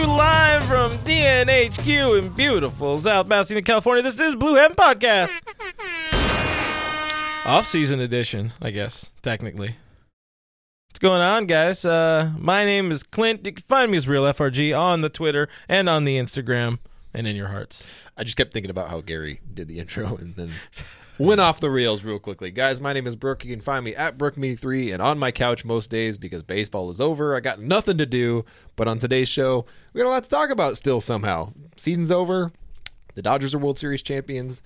you live from DNHQ in beautiful South Pasadena, California. This is Blue Heaven Podcast. Off season edition, I guess, technically. What's going on, guys? Uh, my name is Clint. You can find me as Real FRG on the Twitter and on the Instagram and in your hearts. I just kept thinking about how Gary did the intro and then went off the rails real quickly. Guys, my name is Brooke. You can find me at BrookMe3 and on my couch most days because baseball is over. I got nothing to do. But on today's show, we got a lot to talk about still somehow. Season's over. The Dodgers are World Series champions.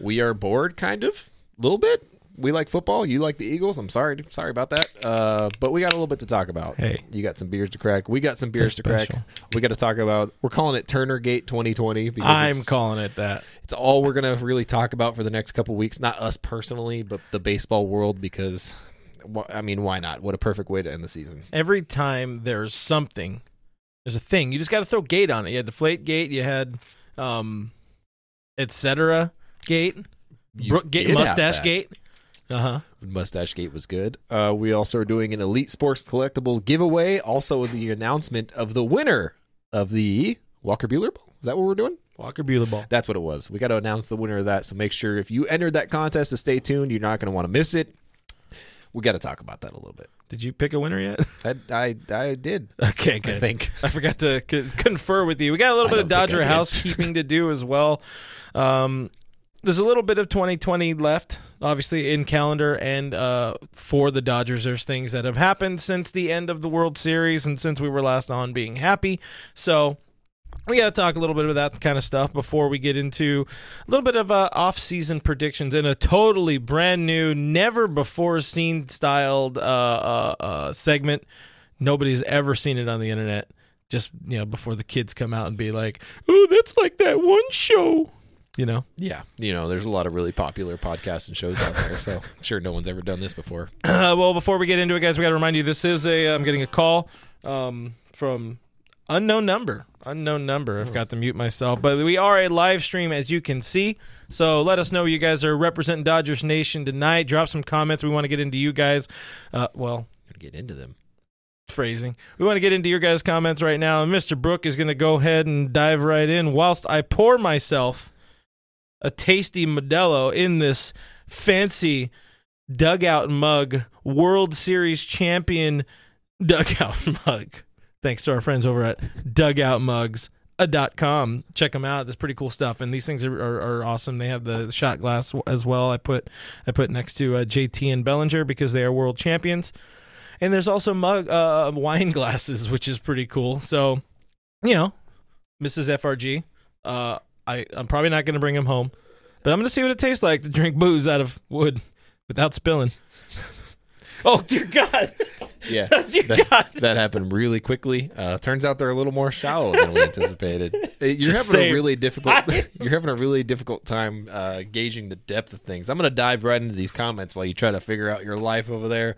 We are bored, kind of, a little bit. We like football. You like the Eagles. I'm sorry, sorry about that. Uh, but we got a little bit to talk about. Hey. you got some beers to crack. We got some beers to They're crack. We got to talk about. We're calling it Turner Gate 2020 because I'm calling it that. it's all we're gonna really talk about for the next couple weeks. Not us personally, but the baseball world because, I mean, why not? What a perfect way to end the season. Every time there's something, there's a thing. You just got to throw gate on it. You had the deflate gate. You had, um, etc. Gate. You Brook gate. Mustache gate. Uh huh. Mustache Gate was good. Uh, we also are doing an Elite Sports collectible giveaway. Also, the announcement of the winner of the Walker Buehler Bowl. Is that what we're doing? Walker Buehler ball. That's what it was. We got to announce the winner of that. So make sure if you entered that contest to stay tuned. You're not going to want to miss it. We got to talk about that a little bit. Did you pick a winner yet? I I, I did. okay, I think. I forgot to c- confer with you. We got a little bit of don't think I Dodger housekeeping to do as well. Um, there's a little bit of 2020 left, obviously in calendar and uh, for the Dodgers. There's things that have happened since the end of the World Series and since we were last on being happy. So we got to talk a little bit about that kind of stuff before we get into a little bit of uh, off-season predictions in a totally brand new, never before seen styled uh, uh, uh, segment. Nobody's ever seen it on the internet. Just you know, before the kids come out and be like, "Oh, that's like that one show," you know. Yeah, you know, there's a lot of really popular podcasts and shows out there, so I'm sure no one's ever done this before. Uh, well, before we get into it, guys, we got to remind you this is a. I'm getting a call um, from unknown number. Unknown number. I've got to mute myself, but we are a live stream, as you can see. So let us know you guys are representing Dodgers Nation tonight. Drop some comments. We want to get into you guys. Uh, well, Get into them. phrasing. We want to get into your guys' comments right now. And Mr. Brook is going to go ahead and dive right in whilst I pour myself a tasty Modelo in this fancy dugout mug, World Series champion dugout mug. Thanks to our friends over at dugoutmugs.com. Check them out. There's pretty cool stuff, and these things are, are, are awesome. They have the shot glass as well. I put I put next to uh, JT and Bellinger because they are world champions and there's also mug uh, wine glasses, which is pretty cool. So, you know, Mrs. FRG, uh, I I'm probably not going to bring him home, but I'm going to see what it tastes like to drink booze out of wood without spilling. oh dear God! Yeah, dear that, God! that happened really quickly. Uh, turns out they're a little more shallow than we anticipated. You're having Same. a really difficult. you're having a really difficult time uh, gauging the depth of things. I'm going to dive right into these comments while you try to figure out your life over there.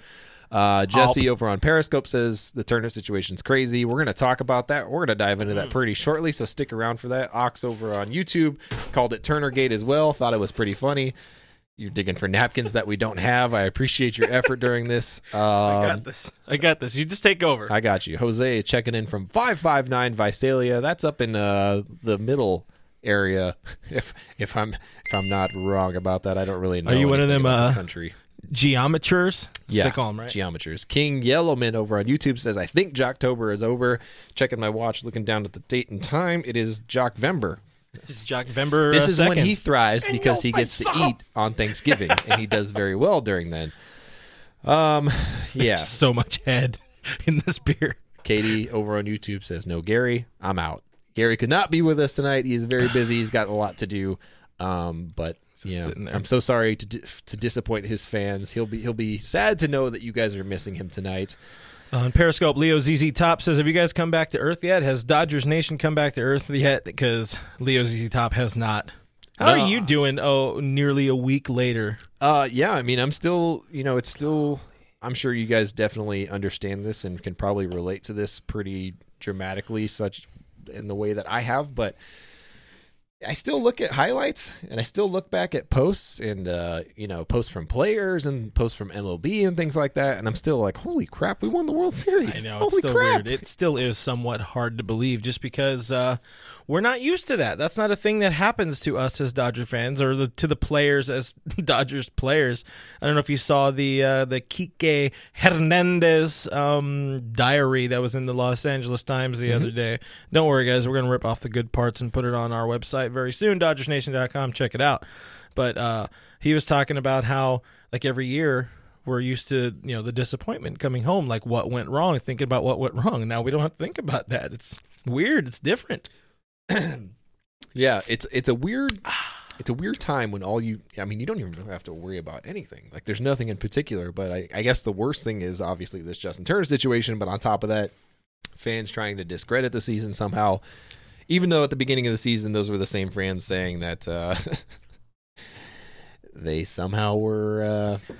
Uh, Jesse over on Periscope says the Turner situation's crazy. We're going to talk about that. We're going to dive into that pretty shortly, so stick around for that. Ox over on YouTube called it Turner Gate as well. Thought it was pretty funny. You're digging for napkins that we don't have. I appreciate your effort during this. Um, I got this. I got this. You just take over. I got you. Jose checking in from 559 Visalia. That's up in uh, the middle area. If if I'm if I'm not wrong about that, I don't really know. Are you one of them, the uh, country? Geometers. Yeah, they call them, right? Geometers. King Yellowman over on YouTube says, "I think Jocktober is over." Checking my watch, looking down at the date and time. It is Jockvember. This is Jock Vember. This uh, is when he thrives because he gets to eat on Thanksgiving, and he does very well during then. Um, yeah. so much head in this beer. Katie over on YouTube says, "No, Gary, I'm out. Gary could not be with us tonight. He's very busy. He's got a lot to do. Um, but yeah, there. I'm so sorry to to disappoint his fans. He'll be he'll be sad to know that you guys are missing him tonight. On Periscope, Leo ZZ Top says, "Have you guys come back to Earth yet? Has Dodgers Nation come back to Earth yet? Because Leo ZZ Top has not. How No. are you doing? Oh, nearly a week later. Uh, yeah, I mean, I'm still, you know, it's still. I'm sure you guys definitely understand this and can probably relate to this pretty dramatically, such in the way that I have. But I still look at highlights and I still look back at posts and uh, you know posts from players and posts from MLB and things like that, and I'm still like, holy crap, we won the World Series! I know holy it's still crap! weird. It still is somewhat hard to believe, just because uh, we're not used to that. That's not a thing that happens to us as Dodger fans, or the, to the players as Dodgers players. I don't know if you saw the uh, the Kike Hernandez um, diary that was in the Los Angeles Times the other day. Don't worry, guys. We're gonna rip off the good parts and put it on our website very soon. DodgersNation.com. Check it out. But uh, he was talking about how like every year we're used to you know the disappointment coming home like what went wrong thinking about what went wrong now we don't have to think about that it's weird it's different Yeah, it's it's a weird it's a weird time when all you I mean you don't even really have to worry about anything. Like there's nothing in particular, but I, I guess the worst thing is obviously this Justin Turner situation, but on top of that, fans trying to discredit the season somehow. Even though at the beginning of the season those were the same fans saying that uh they somehow were uh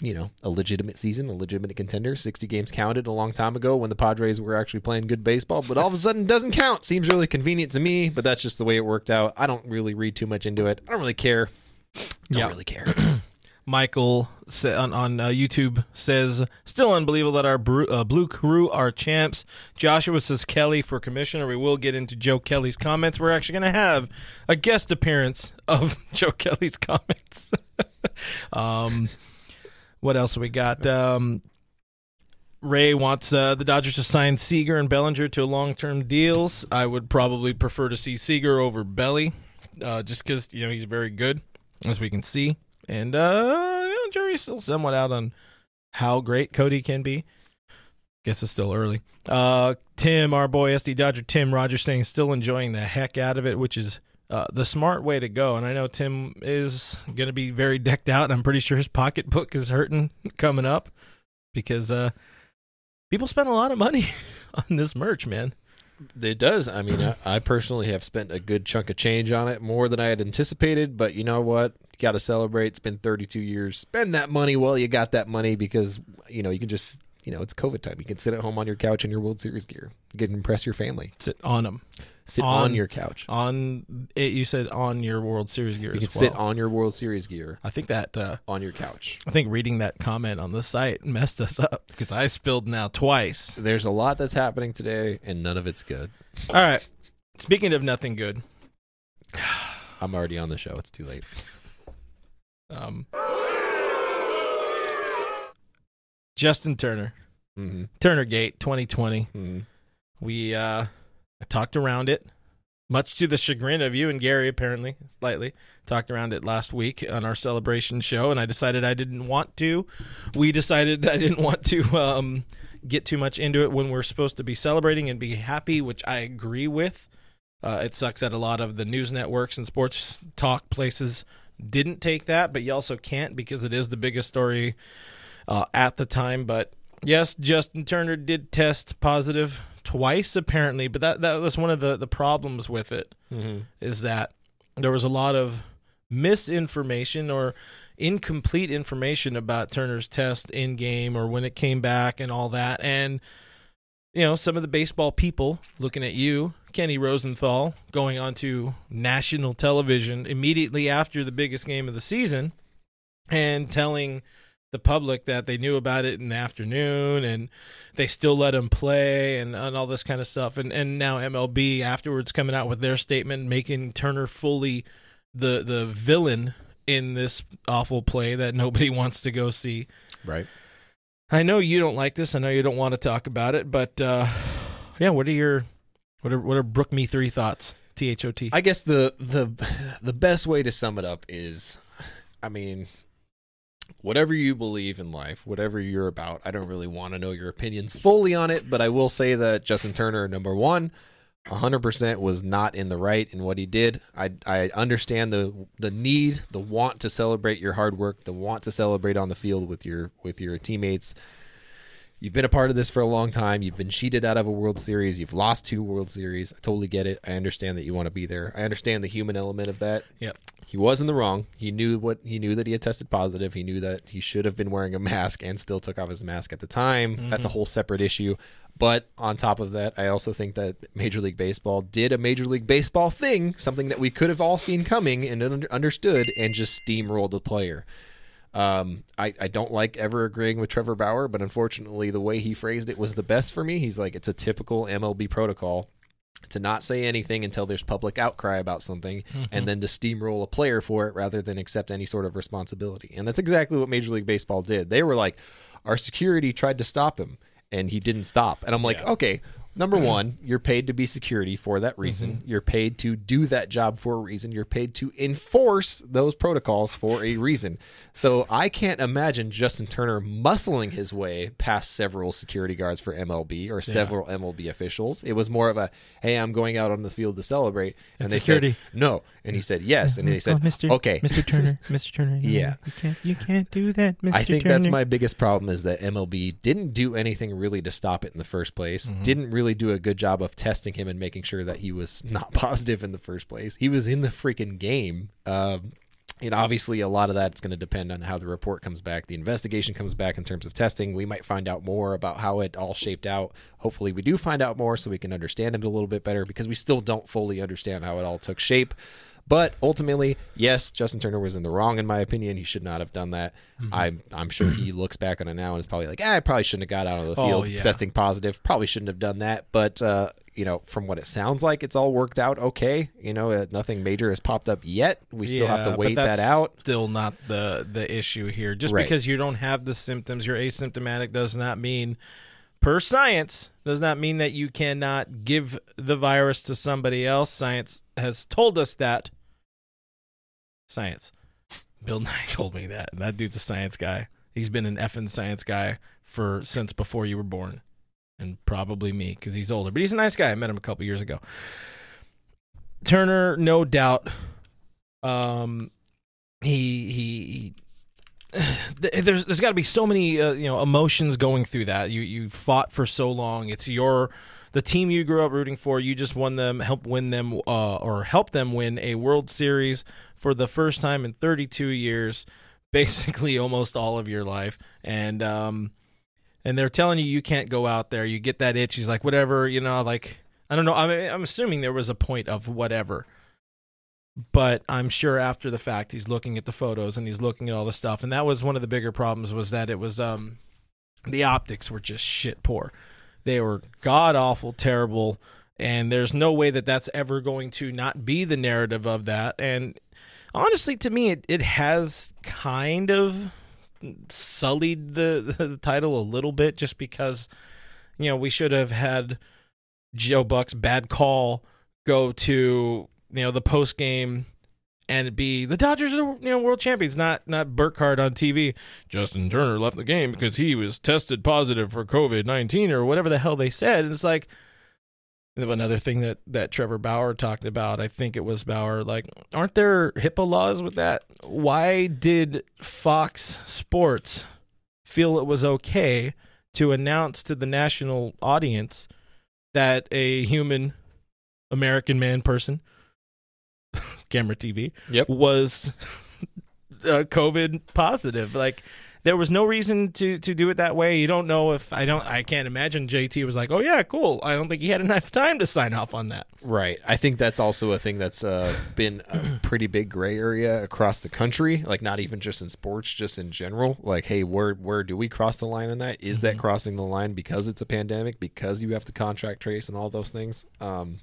you know, a legitimate season, a legitimate contender. 60 games counted a long time ago when the Padres were actually playing good baseball, but all of a sudden doesn't count. Seems really convenient to me, but that's just the way it worked out. I don't really read too much into it. I don't really care. Don't Yeah. really care. michael on, on uh, youtube says still unbelievable that our Bru- uh, blue crew are champs. Joshua says kelly for commissioner. We will get into joe kelly's comments. We're actually going to have a guest appearance of joe kelly's comments. Um what else we got? Um Ray wants uh, the Dodgers to sign Seager and Bellinger to long-term deals. I would probably prefer to see Seager over Belly, uh, just because you know he's very good, as we can see. And uh, you know, jury's still somewhat out on how great Cody can be. Guess it's still early. Uh, Tim, our boy SD Dodger Tim Rogers, saying still enjoying the heck out of it, which is uh, the smart way to go. And I know Tim is going to be very decked out. And I'm pretty sure his pocketbook is hurting coming up because uh, people spend a lot of money on this merch, man. It does. I mean, I, I personally have spent a good chunk of change on it, more than I had anticipated. But you know what? You got to celebrate. It's been 32 years. Spend that money while you got that money because you know you can just you know it's COVID time. You can sit at home on your couch in your World Series gear. You can impress your family. Sit on them. Sit On- on, your couch. On it, you said on your World Series gear You can sit on your World Series gear I think that uh, on your couch. I think reading that comment on the site messed us up because I spilled now twice. There's a lot that's happening today, and none of it's good. All right. Speaking of nothing good, I'm already on the show. It's too late. um, Justin Turner, hmm Turner Gate 2020. hmm We uh, talked around it, much to the chagrin of you and Gary, apparently, slightly. Talked around it last week on our celebration show, and I decided I didn't want to. We decided I didn't want to um, get too much into it when we're supposed to be celebrating and be happy, which I agree with. Uh, it sucks that a lot of the news networks and sports talk places didn't take that, but you also can't because it is the biggest story uh, at the time. But yes, Justin Turner did test positive twice apparently, but that that was one of the the problems with it hmm is that there was a lot of misinformation or incomplete information about Turner's test in game or when it came back and all that. And, you know, some of the baseball people looking at you, Kenny Rosenthal, going onto national television immediately after the biggest game of the season and telling the public that they knew about it in the afternoon and they still let him play and, and all this kind of stuff and and now MLB afterwards coming out with their statement making Turner fully the the villain in this awful play that nobody wants to go see. Right. I know you don't like this. I know you don't want to talk about it, but uh, yeah, what are your what are what are Brook Me three thoughts? T H O T. I guess the the the best way to sum it up is, I mean, whatever you believe in life, whatever you're about, I don't really want to know your opinions fully on it, but I will say that Justin Turner, number one, 100% was not in the right in what he did. I I understand the the need, the want to celebrate your hard work, the want to celebrate on the field with your with your teammates. You've been a part of this for a long time. You've been cheated out of a World Series. You've lost two World Series. I totally get it. I understand that you want to be there. I understand the human element of that. Yep. He was in the wrong. He knew what he knew that he had tested positive. He knew that he should have been wearing a mask and still took off his mask at the time. Mm-hmm. That's a whole separate issue. But on top of that, I also think that Major League Baseball did a Major League Baseball thing, something that we could have all seen coming and understood, and just steamrolled the player. Um, I, I don't like ever agreeing with Trevor Bauer, but unfortunately, the way he phrased it was the best for me. He's like, it's a typical MLB protocol to not say anything until there's public outcry about something and then to steamroll a player for it rather than accept any sort of responsibility. And that's exactly what Major League Baseball did. They were like, our security tried to stop him and he didn't stop. And I'm like, okay, number one, you're paid to be security for that reason. Mm-hmm. You're paid to do that job for a reason. You're paid to enforce those protocols for a reason. So I can't imagine Justin Turner muscling his way past several security guards for MLB or several MLB officials. It was more of a, hey, I'm going out on the field to celebrate. And they security. said, no. And he said, yes. And they said, oh, Mr. okay. Mr. Turner, Mr. Turner. no, Yeah. you can't, you can't do that, Mr. I think Turner. that's my biggest problem is that MLB didn't do anything really to stop it in the first place. Didn't really do a good job of testing him and making sure that he was not positive in the first place. He was in the freaking game. Um, and obviously, a lot of that's going to depend on how the report comes back. The investigation comes back in terms of testing. We might find out more about how it all shaped out. Hopefully, we do find out more so we can understand it a little bit better because we still don't fully understand how it all took shape. But ultimately, yes, Justin Turner was in the wrong in my opinion. He should not have done that. I'm I'm sure he looks back on it now and is probably like, ah, I probably shouldn't have got out of the Oh, field yeah. testing positive. Probably shouldn't have done that. But uh, you know, from what it sounds like, it's all worked out okay. You know, uh, nothing major has popped up yet. We still have to wait that out. Still not the the issue here. Just Right. because you don't have the symptoms, you're asymptomatic, does not mean, per science, does not mean that you cannot give the virus to somebody else. Science has told us that. Science. Bill Nye told me that. That dude's a science guy. He's been an effing science guy for since before you were born, and probably me because he's older. But he's a nice guy. I met him a couple years ago. Turner, no doubt, um, he he. Th- There's there's got to be so many uh, you know emotions going through that. You you fought for so long. It's your the team you grew up rooting for. You just won them, help win them, uh, or help them win a World Series for the first time in 32 years, basically almost all of your life. And um, and they're telling you you can't go out there. You get that itch. He's like, whatever, you know, like I don't know. I mean, I'm assuming there was a point of whatever, but I'm sure after the fact he's looking at the photos and he's looking at all the stuff, and that was one of the bigger problems was that it was um the optics were just shit poor. They were god awful, terrible, and there's no way that that's ever going to not be the narrative of that. And honestly, to me, it, it has kind of sullied the, the title a little bit just because you know we should have had Joe Buck's bad call go to you know the post game and be the Dodgers are you know world champions, not not Burkhardt on TV. Justin Turner left the game because he was tested positive for COVID nineteen or whatever the hell they said. And it's like another thing that that Trevor Bauer talked about. I think it was Bauer. Like, aren't there HIPAA laws with that? Why did Fox Sports feel it was okay to announce to the national audience that a human American man person, camera TV, Yep. was uh, COVID positive? Like, there was no reason to to do it that way. You don't know if I don't. I can't imagine JT was like, "Oh yeah, cool." I don't think he had enough time to sign off on that. Right. I think that's also a thing that's uh, been a pretty big gray area across the country. Like not even just in sports, just in general. Like, hey, where where do we cross the line on that? Is that crossing the line because it's a pandemic? Because you have to contract trace and all those things? Um,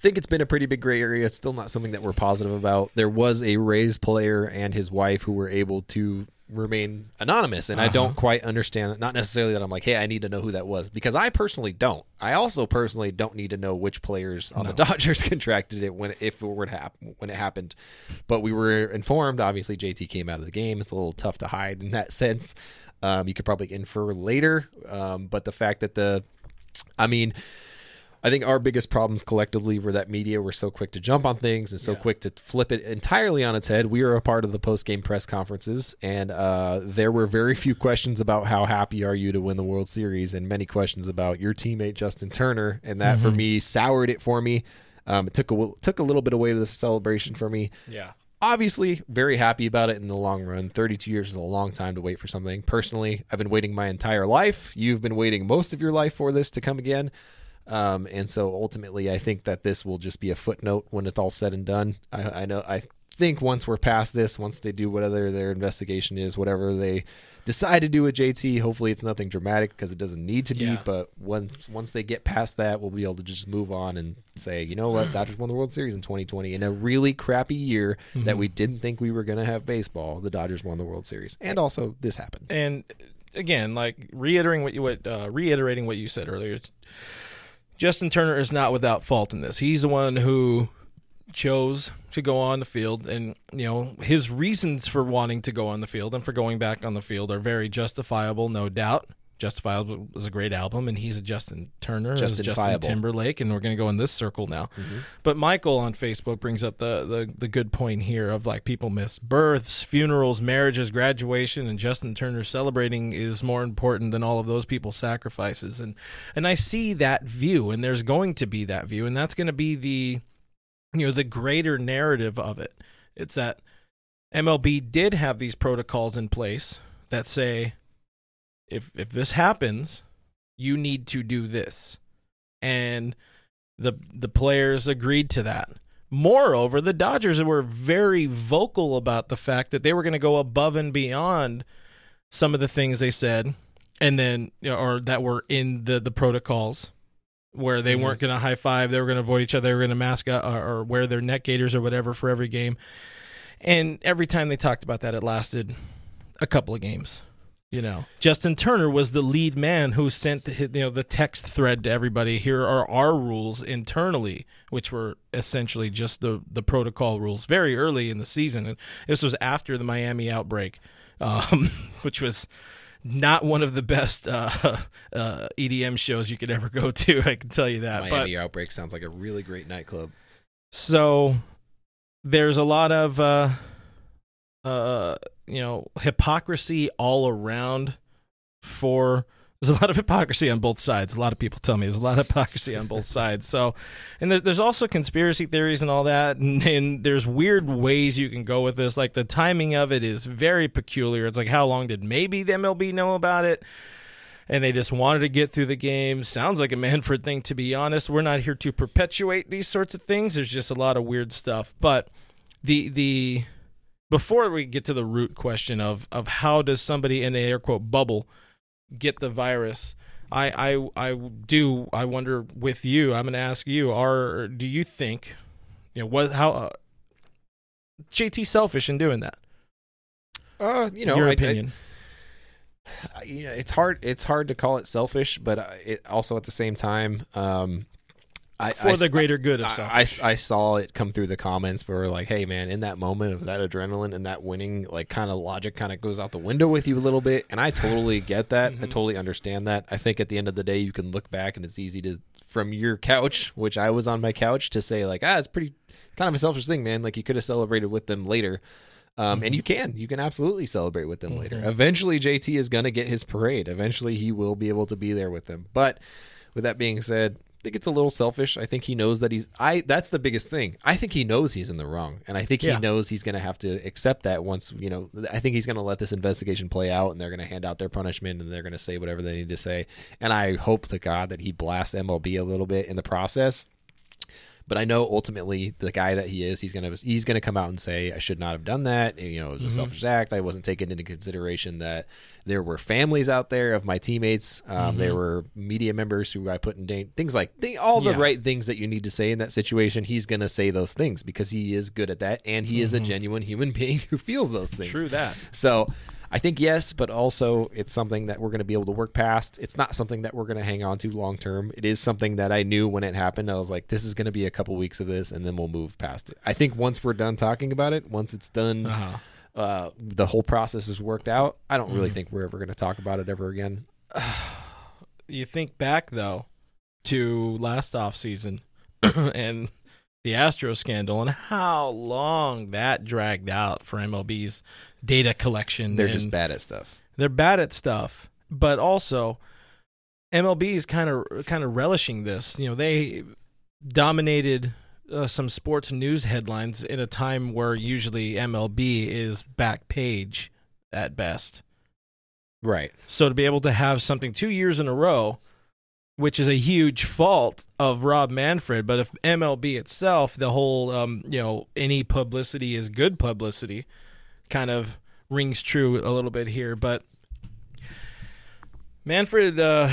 think it's been a pretty big gray area. It's still not something that we're positive about. There was a Rays player and his wife who were able to remain anonymous, and I don't quite understand. Not necessarily that I'm like, hey, I need to know who that was, because I personally don't. I also personally don't need to know which players on the Dodgers contracted it when if it were to happen when it happened. But we were informed. Obviously, JT came out of the game. It's a little tough to hide in that sense. Um, you could probably infer later, um, but the fact that the, I mean I think our biggest problems collectively were that media were so quick to jump on things and so Yeah. quick to flip it entirely on its head. We were a part of the post game press conferences, and uh, there were very few questions about how happy are you to win the World Series, and many questions about your teammate Justin Turner, and that for me soured it for me. Um, it took a took a little bit away to the celebration for me Yeah. obviously very happy about it in the long run 32 years is a long time to wait for something personally i've been waiting my entire life you've been waiting most of your life for this to come again um, and so ultimately i think that this will just be a footnote when it's all said and done. I, I know i think once we're past this once they do whatever their investigation is whatever they decide to do with jt hopefully it's nothing dramatic because it doesn't need to be Yeah. but once once they get past that we'll be able to just move on and say you know what? Dodgers won the world series in 2020 in a really crappy year that we didn't think we were going to have baseball. The dodgers won the world series. And also this happened. And again, like reiterating what you what uh, reiterating what you said earlier, Justin Turner is not without fault in this. He's the one who chose to go on the field and you know his reasons for wanting to go on the field and for going back on the field are very justifiable no doubt justifiable was a great album and he's a justin turner as justin timberlake and we're going to go in this circle now. Mm-hmm. But michael on facebook brings up the, the the good point here of like people miss births funerals marriages graduation and justin turner celebrating is more important than all of those people's sacrifices. And and i see that view and there's going to be that view and that's going to be the you know the greater narrative of it. It's that MLB did have these protocols in place that say if if this happens you need to do this and the the players agreed to that moreover the Dodgers were very vocal about the fact that they were going to go above and beyond some of the things they said and then or that were in the the protocols where they Mhm. weren't going to high five, they were going to avoid each other, they were going to mask up or, or wear their neck gaiters or whatever for every game. And every time they talked about that, it lasted a couple of games. You know, Justin Turner was the lead man who sent the, you know the text thread to everybody. Here are our rules internally, which were essentially just the the protocol rules. Very early in the season, and this was after the Miami outbreak, um, which was not one of the best uh, uh, EDM shows you could ever go to. I can tell you that. But miami outbreak sounds like a really great nightclub so there's a lot of uh uh you know hypocrisy all around for there's a lot of hypocrisy on both sides. A lot of people tell me there's a lot of hypocrisy on both sides. So, and there's also conspiracy theories and all that, and, and there's weird ways you can go with this. Like the timing of it is very peculiar. It's like how long did maybe the MLB know about it? and they just wanted to get through the game. Sounds like a Manfred thing, to be honest. We're not here to perpetuate these sorts of things. There's just a lot of weird stuff. But the the before we get to the root question of of how does somebody in a air quote bubble get the virus, I I I do I wonder with you. I'm going to ask you: Are do you think you know what how uh, JT selfish in doing that? uh you know Your I- opinion. I- you know it's hard it's hard to call it selfish but uh, it also at the same time um I, for I- the greater good of I. I, I saw it come through the comments where we're like, hey man, in that moment of that adrenaline and that winning, like kind of logic kind of goes out the window with you a little bit. And I totally get that. I Mhm. totally understand that. I think at the end of the day, you can look back and it's easy to, from your couch, which I was on my couch, to say like, ah, it's pretty kind of a selfish thing, man. Like you could have celebrated with them later. Um, And you can, you can absolutely celebrate with them later. Mhm. Eventually, JT is going to get his parade. Eventually, he will be able to be there with them. But with that being said, I think it's a little selfish. I think he knows that he's I that's the biggest thing. I think he knows he's in the wrong. And I think Yeah. he knows he's going to have to accept that once, you know, I think he's going to let this investigation play out and they're going to hand out their punishment and they're going to say whatever they need to say. And I hope to God that he blasts MLB a little bit in the process. But I know ultimately the guy that he is, he's gonna he's gonna come out and say I should not have done that. You know, it was a Mhm. selfish act. I wasn't taking into consideration that there were families out there of my teammates. Um, There Mhm. were media members who I put in danger. Things like th- all the Yeah. right things that you need to say in that situation. He's gonna say those things because he is good at that, and he is a Mhm. genuine human being who feels those things. True that. So I think yes, but also it's something that we're going to be able to work past. It's not something that we're going to hang on to long term. It is something that I knew when it happened. I was like, this is going to be a couple weeks of this, and then we'll move past it. I think once we're done talking about it, once it's done, Uh-huh. uh, the whole process is worked out. I don't really Mhm. think we're ever going to talk about it ever again. you think back though to last off season and the Astro scandal and how long that dragged out for MLB's data collection. They're just bad at stuff. They're bad at stuff, but also MLB is kind of kind of relishing this. You know, they dominated uh, some sports news headlines in a time where usually MLB is back page at best. Right. So to be able to have something two years in a row, which is a huge fault of Rob Manfred, but if MLB itself, the whole um, you know any publicity is good publicity, kind of rings true a little bit here. But Manfred, uh,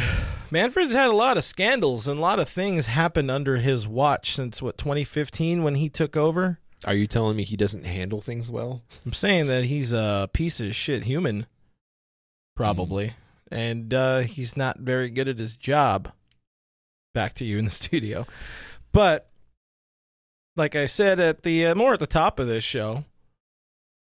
Manfred's had a lot of scandals and a lot of things happened under his watch since what 2015 when he took over. Are you telling me he doesn't handle things well? I'm saying that he's a piece of shit human, probably, and uh, he's not very good at his job. Back to you in the studio, but like I said at the uh, more at the top of this show,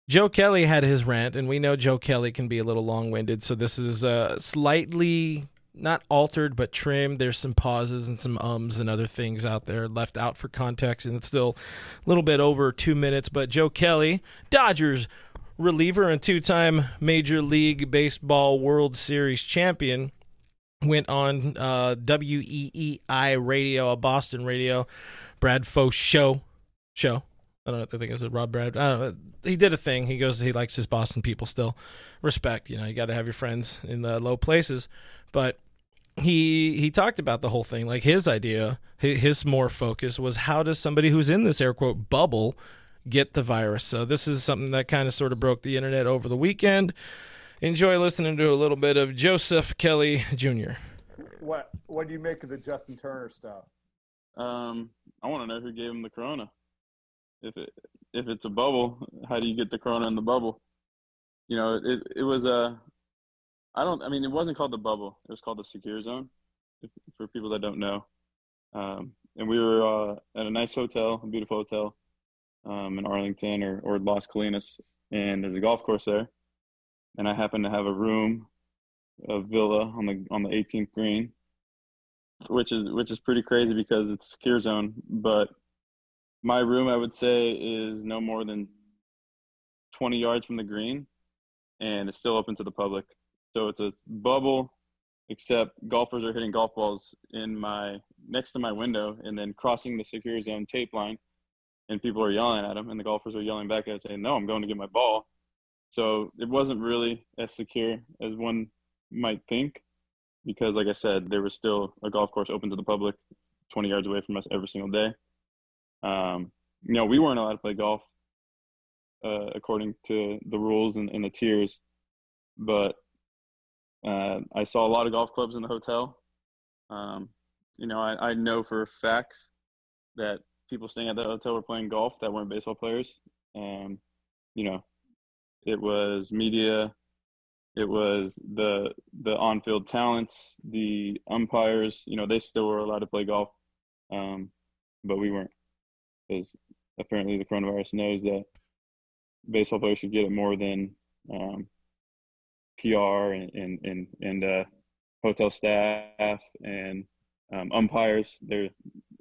Joe Kelly had his rant, and we know Joe Kelly can be a little long-winded, so this is uh, slightly not altered but trimmed. There's some pauses and some ums and other things out there left out for context, and it's still a little bit over two minutes. But Joe Kelly, Dodgers reliever and two-time Major League Baseball World Series champion, went on uh, WEEI radio, a Boston radio, Bradfo show show. I don't know. I think it was Rob Brad. I don't know. He did a thing. He goes. He likes his Boston people still. Respect. You know, you got to have your friends in the low places. But he he talked about the whole thing. Like his idea, his more focus was how does somebody who's in this air quote bubble get the virus? So this is something that kind of sort of broke the internet over the weekend. Enjoy listening to a little bit of Joseph Kelly Jr. What What do you make of the Justin Turner stuff? Um, I want to know who gave him the corona. If it if it's a bubble, how do you get the corona in the bubble? You know, it it was a. I don't. I mean, it wasn't called the bubble. It was called the secure zone. If, for people that don't know, um, and we were uh, at a nice hotel, a beautiful hotel, um, in Arlington or or Las Colinas, and there's a golf course there, and I happen to have a room, a villa on the on the 18th green, which is which is pretty crazy because it's secure zone, but my room I would say is no more than 20 yards from the green and it's still open to the public. So it's a bubble except golfers are hitting golf balls in my next to my window and then crossing the secure zone tape line and people are yelling at him, and the golfers are yelling back at him, saying no i'm going to get my ball so it wasn't really as secure as one might think because like i said there was still a golf course open to the public 20 yards away from us every single day um, you know we weren't allowed to play golf uh, according to the rules and, and the tiers but uh, I saw a lot of golf clubs in the hotel. Um, you know, I, I know for facts that people staying at the hotel were playing golf that weren't baseball players. Um, you know, it was media, it was the the on-field talents, the umpires. You know, they still were allowed to play golf, um, but we weren't, because apparently the coronavirus knows that baseball players should get it more than um, PR and and and, and uh, hotel staff and um, umpires. They're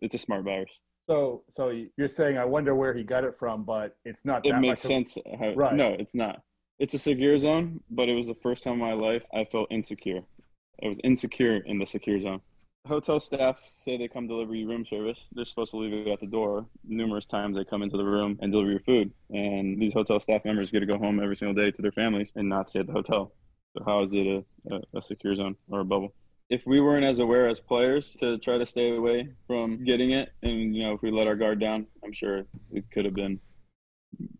it's a smart virus. So, so you're saying I wonder where he got it from, but it's not. It that makes much sense. Uh, how, Right. No, it's not. It's a secure zone, but it was the first time in my life I felt insecure. I was insecure in the secure zone. Hotel staff say they come deliver you room service. They're supposed to leave it at the door. Numerous times they come into the room and deliver your food. And these hotel staff members get to go home every single day to their families and not stay at the hotel. So how is it a, a, a secure zone or a bubble? If we weren't as aware as players to try to stay away from getting it, and you know if we let our guard down, I'm sure it could have been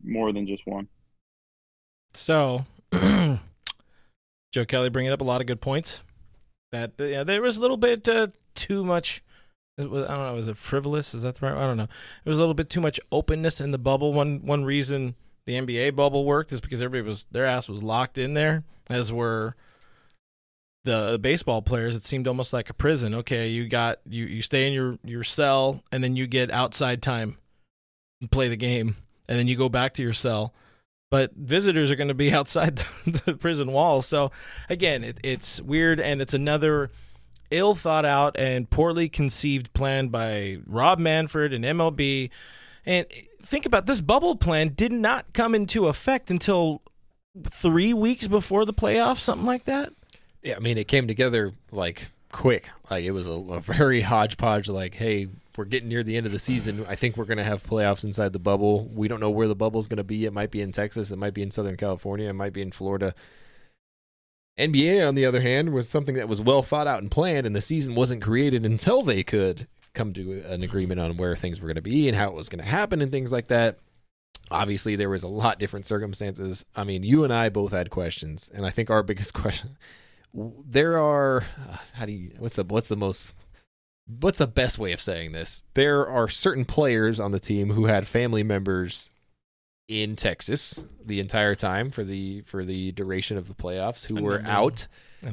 more than just one. So, Joe Kelly bringing up a lot of good points. That yeah, there was a little bit uh, too much. was- I don't know. Was it frivolous? Is that the right? I don't know. There was a little bit too much openness in the bubble. One one reason the NBA bubble worked is because everybody was their ass was locked in there, as were the baseball players. It seemed almost like a prison. Okay, you got you you stay in your your cell, and then you get outside time, and play the game, and then you go back to your cell but visitors are going to be outside the, the prison walls. So again, it, it's weird, and it's another ill thought out and poorly conceived plan by Rob Manfred and MLB. And think about this bubble plan did not come into effect until three weeks before the playoffs, something like that. Yeah, I mean, it came together like quick. Like it was a, a very hodgepodge. Like, hey, we're getting near the end of the season. I think we're going to have playoffs inside the bubble. We don't know where the bubble's going to be. It might be in Texas. It might be in Southern California. It might be in Florida. NBA, on the other hand, was something that was well thought out and planned, and the season wasn't created until they could come to an agreement on where things were going to be and how it was going to happen and things like that. Obviously, there was a lot different circumstances. I mean, you and I both had questions, and I think our biggest question there are how do you what's the what's the most what's the best way of saying this? There are certain players on the team who had family members in Texas the entire time for the for the duration of the playoffs who I were out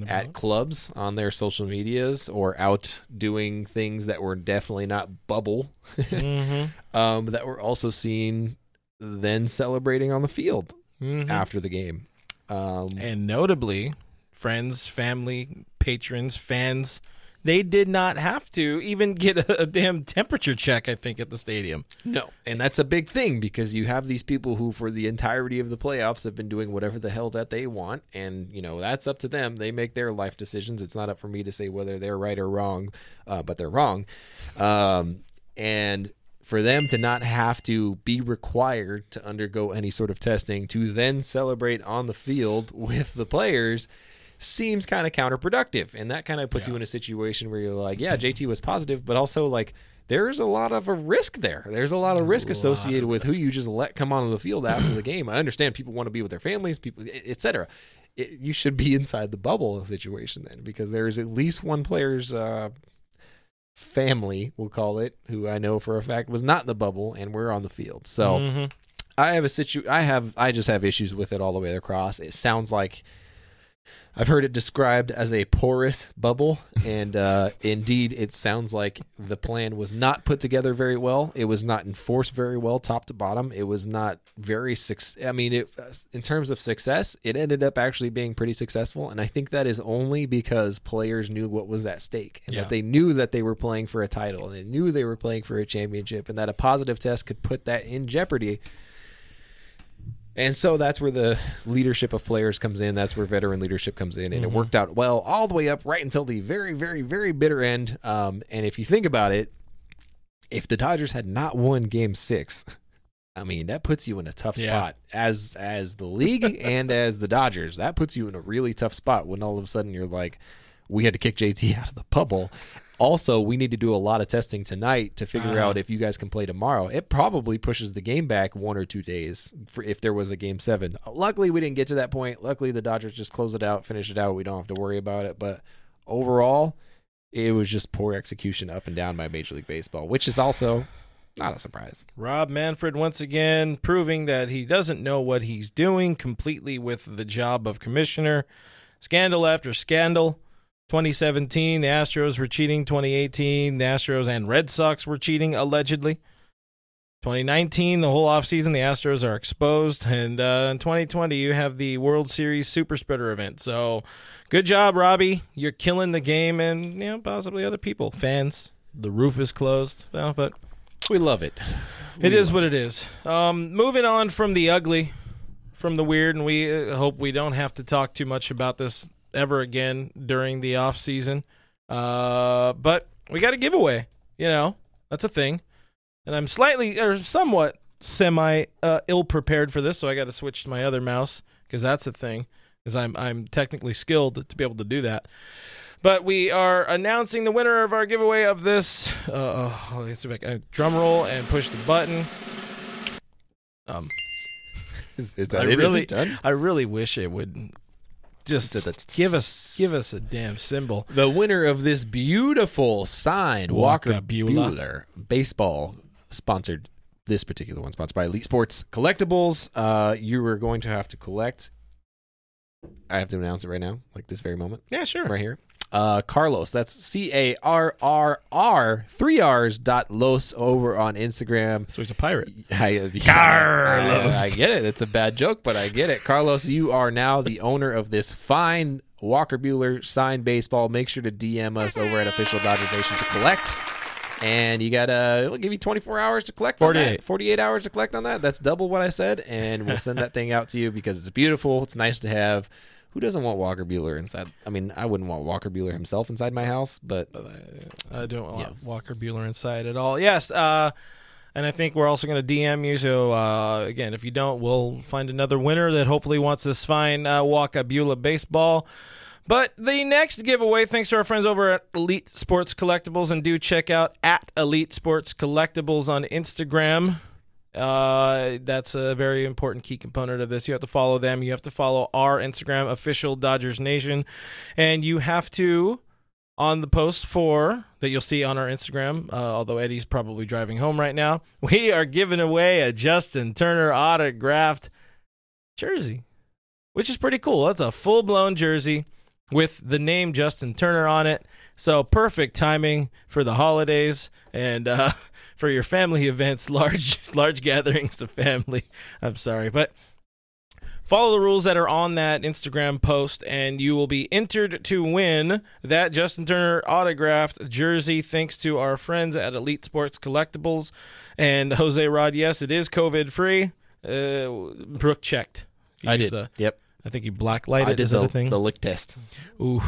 at clubs on their social medias or out doing things that were definitely not bubble. Hmm um, that were also seen then celebrating on the field hmm after the game. Um, And notably, friends, family, patrons, fans, they did not have to even get a, a damn temperature check, I think, at the stadium. No, and that's a big thing because you have these people who, for the entirety of the playoffs, have been doing whatever the hell that they want, and you know that's up to them. They make their life decisions. It's not up for me to say whether they're right or wrong, uh, but they're wrong. Um, and for them to not have to be required to undergo any sort of testing to then celebrate on the field with the players seems kind of counterproductive and that kind of puts you in a situation where you're like yeah JT was positive but also like there's a lot of a risk there there's a lot of risk associated with who you just let come on the field after the game I understand people want to be with their families people etc it, you should be inside the bubble situation then because there's at least one player's uh, family we'll call it who I know for a fact was not in the bubble and we're on the field so Mhm. I have a situ. I have. I just have issues with it all the way across. It sounds like I've heard it described as a porous bubble, and uh, indeed, it sounds like the plan was not put together very well. It was not enforced very well, top to bottom. It was not very. Suc- I mean, it, in terms of success, it ended up actually being pretty successful, and I think that is only because players knew what was at stake, and Yeah. that they knew that they were playing for a title, and they knew they were playing for a championship, and that a positive test could put that in jeopardy. And so that's where the leadership of players comes in. That's where veteran leadership comes in. And it worked out well all the way up right until the very, very, very bitter end. Um, and if you think about it, if the Dodgers had not won game six, I mean, that puts you in a tough Yeah. spot as as the league and as the Dodgers. That puts you in a really tough spot when all of a sudden you're like, we had to kick JT out of the bubble. Also, we need to do a lot of testing tonight to figure Uh-huh. out if you guys can play tomorrow. It probably pushes the game back one or two days for if there was a game seven. Luckily, we didn't get to that point. Luckily, the Dodgers just close it out, finish it out. We don't have to worry about it. But overall, it was just poor execution up and down by Major League Baseball, which is also not a surprise. Rob Manfred once again proving that he doesn't know what he's doing completely with the job of commissioner. Scandal after scandal. 2017, the Astros were cheating. 2018, the Astros and Red Sox were cheating, allegedly. 2019, the whole offseason, the Astros are exposed. And uh, in 2020, you have the World Series Super Spreader event. So good job, Robbie. You're killing the game and, you know, possibly other people, fans. The roof is closed. Well, but We love it. it is what it is. Um, moving on from the ugly, from the weird, and we uh, hope we don't have to talk too much about this ever again during the off season. Uh, but we got a giveaway. You know, that's a thing, and I'm slightly or somewhat semi uh, ill prepared for this, so I got to switch to my other mouse because that's a thing. Because I'm I'm technically skilled to be able to do that. But we are announcing the winner of our giveaway of this. Uh, oh, let's see if I can drum roll and push the button. Um, Is, is I that it? Is really, it done? I really wish it would just give us give us a damn cymbal. The winner of this beautiful signed Walker. Buehler baseball sponsored this particular one sponsored by Elite Sports Collectibles. Uh, you are going to have to collect. I have to announce it right now, like this very moment, Yeah, sure. right here. Uh, Carlos, that's C A R R R three R's dot Los over on Instagram. So he's a pirate. I, uh, Carlos. I, I get it. It's a bad joke, but I get it. Carlos, you are now the owner of this fine Walker Buehler signed baseball. Make sure to DM us over at Official Dodger Nation to collect. And you got to, we'll give you 24 hours to collect on 48. that. 48 hours to collect on that. That's double what I said. And we'll send that thing out to you because it's beautiful. It's nice to have. Who doesn't want Walker Buehler inside? I mean, I wouldn't want Walker Buehler himself inside my house, but I don't want Yeah. Walker Buehler inside at all. Yes, uh, and I think we're also going to DM you. So uh, again, if you don't, we'll find another winner that hopefully wants this fine uh, Walker Buehler baseball. But the next giveaway, thanks to our friends over at Elite Sports Collectibles, and do check out at Elite Sports Collectibles on Instagram. Uh, that's a very important key component of this. You have to follow them. You have to follow our Instagram, official Dodgers Nation, and you have to on the post for that you'll see on our Instagram. Uh, although Eddie's probably driving home right now, we are giving away a Justin Turner autographed jersey, which is pretty cool. That's a full blown jersey with the name Justin Turner on it. So perfect timing for the holidays and uh, for your family events, large large gatherings of family. I'm sorry, but follow the rules that are on that Instagram post, and you will be entered to win that Justin Turner autographed jersey. Thanks to our friends at Elite Sports Collectables and Jose Rod. Yes, it is COVID free. Uh, Brooke checked. I did. the- yep. I think you blacklighted. I did the, thing? the lick test. Ooh.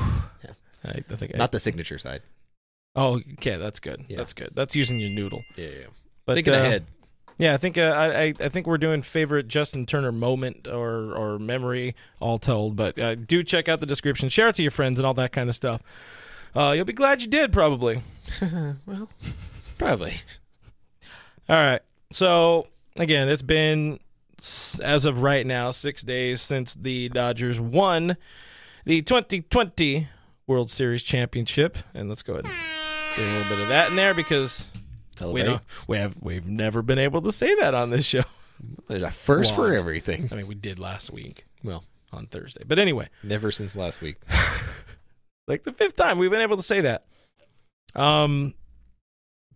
Yeah. I, I think I, Not the signature side. Oh, okay, that's good. Yeah. That's good. That's using your noodle. Yeah, yeah. yeah. But, Thinking uh, ahead. Yeah, I think uh, I, I I think we're doing favorite Justin Turner moment or or memory all told. But uh, do check out the description, share it to your friends, and all that kind of stuff. Uh, you'll be glad you did, probably. well, probably. All right. So again, it's been as of right now six days since the Dodgers won the 2020 World Series championship, and let's go ahead and get a little bit of that in there because we don't we have we've never been able to say that on this show. There's a first for everything. I mean, we did last week Well, on Thursday, but anyway, never since last week. like the fifth time we've been able to say that. Um,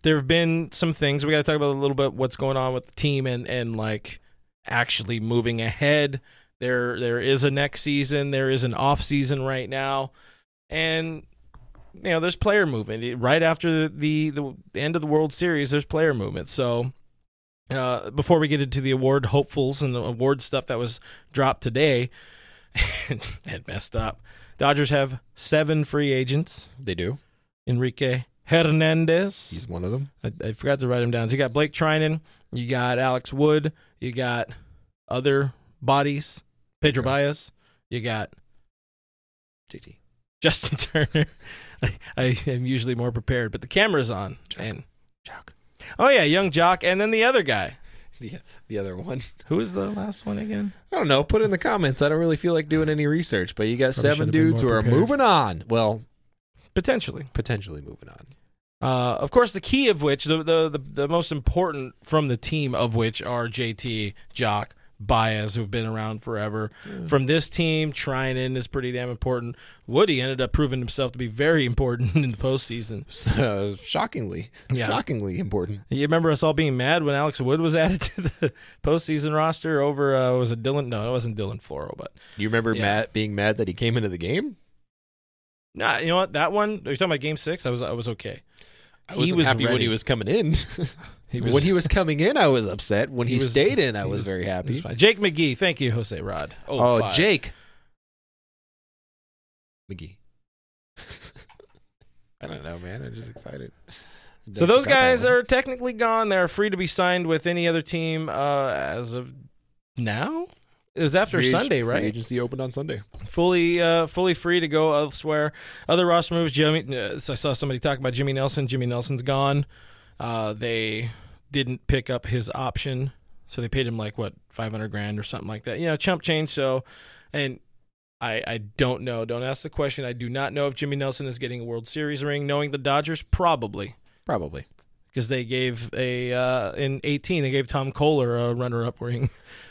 there have been some things we got to talk about a little bit what's going on with the team and and like actually moving ahead. There there is a next season. There is an off season right now, and you know there's player movement right after the the, the end of the World Series. There's player movement. So uh, before we get into the award hopefuls and the award stuff that was dropped today, and messed up. Dodgers have seven free agents. They do. Enrique Hernandez. He's one of them. I, I forgot to write him down. So you got Blake Treinen, you got Alex Wood, you got other bodies, Pedro Okay. Baez, you got JT. Justin Turner. I, I am usually more prepared, but the camera's on. Joc. And Joc. oh yeah, young Joc, and then the other guy. The, the other one. Who was the last one again? I don't know. Put it in the comments. I don't really feel like doing any research, but you got Probably seven dudes who are prepared. moving on. Well, Potentially. potentially moving on. Uh, of course, the key of which, the, the the the most important from the team of which are JT, Joc, Baez, who've been around forever. From this team, Treinen is pretty damn important. Woody ended up proving himself to be very important in the postseason. So, shockingly, Yeah. shockingly important. You remember us all being mad when Alex Wood was added to the postseason roster over uh, was it Dylan? No, it wasn't Dylan Floro, but You remember Yeah. Matt being mad that he came into the game? nah, you know what? That one. Are you talking about Game Six? I was I was okay. I was happy when he was coming in. He was when he was coming in, I was upset. When he, He was- stayed in, I was, was- very it was happy. Jake McGee, thank you, Jose Rod. Oh, five. Jake McGee. I don't know, man. I'm just excited. So those guys are technically gone. They're free to be signed with any other team uh, as of now. It was after Sunday, right? agency opened on Sunday. Fully, uh, fully free to go elsewhere. Other roster moves. Jimmy, uh, I saw somebody talk about Jimmy Nelson. Jimmy Nelson's gone. Uh, they didn't pick up his option, so they paid him like what five hundred grand or something like that. You know, chump change. So, and I, I don't know. Don't ask the question. I do not know if Jimmy Nelson is getting a World Series ring. Knowing the Dodgers, probably Probably. because they gave a uh, in 18 they gave Tom Koehler a runner-up ring,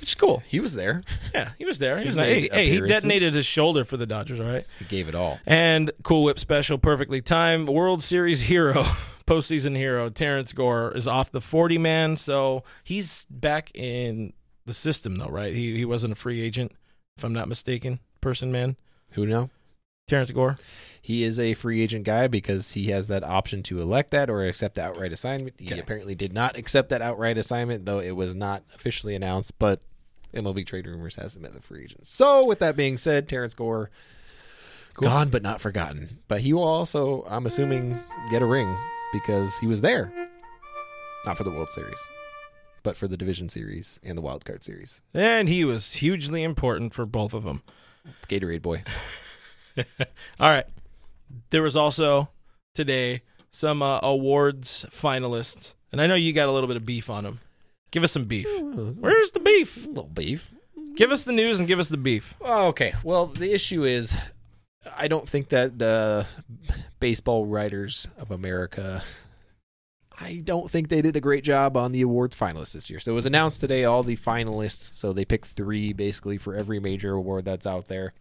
which is cool. He was there. Yeah, he was there. He was nice. Hey, he detonated his shoulder for the Dodgers. All right, He gave it all. and Cool Whip special, perfectly timed. World Series hero, postseason hero, Terrence Gore is off the 40 man, so he's back in the system though, right? He he wasn't a free agent, if I'm not mistaken. Person man. Who know? Terrence Gore. He is a free agent guy because he has that option to elect that or accept the outright assignment. He Okay. apparently did not accept that outright assignment, though it was not officially announced. But MLB Trade Rumors has him as a free agent. So, with that being said, Terrence Gore, gone but not forgotten. But he will also, I'm assuming, get a ring because he was there, not for the World Series, but for the Division Series and the Wild Card Series. And he was hugely important for both of them. Gatorade boy. All right. There was also today some uh, awards finalists. And I know you got a little bit of beef on them. Give us some beef. Where's the beef? A little beef. Give us the news and give us the beef. Oh, okay. Well, the issue is, I don't think that the baseball writers of America, I don't think they did a great job on the awards finalists this year. So it was announced today all the finalists. So they picked three basically for every major award that's out there.